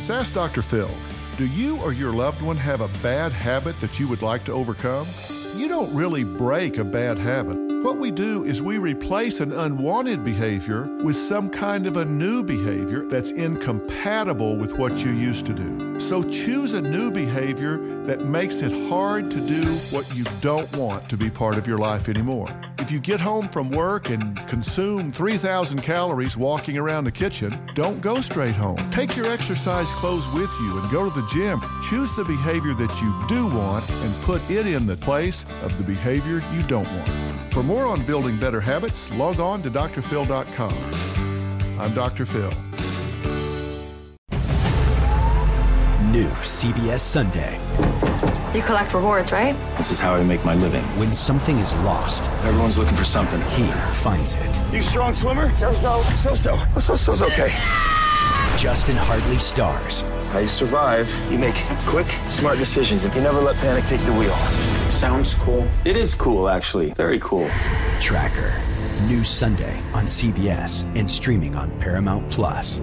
It's Ask Dr. Phil. Do you or your loved one have a bad habit that you would like to overcome? You don't really break a bad habit. What we do is we replace an unwanted behavior with some kind of a new behavior that's incompatible with what you used to do. So choose a new behavior that makes it hard to do what you don't want to be part of your life anymore. If you get home from work and consume 3,000 calories walking around the kitchen, don't go straight home. Take your exercise clothes with you and go to the gym. Choose the behavior that you do want and put it in the place of the behavior you don't want. For more on building better habits, log on to drphil.com. I'm Dr. Phil. New CBS Sunday. You collect rewards, right? This is how I make my living. When something is lost, Everyone's looking for something. he finds it. You strong swimmer? So so. So so. So so's okay. Justin Hartley stars. How you survive, you make quick, smart decisions, and you never let panic take the wheel. Sounds cool. It is cool, actually. Very cool. Tracker. New Sunday on CBS and streaming on Paramount Plus.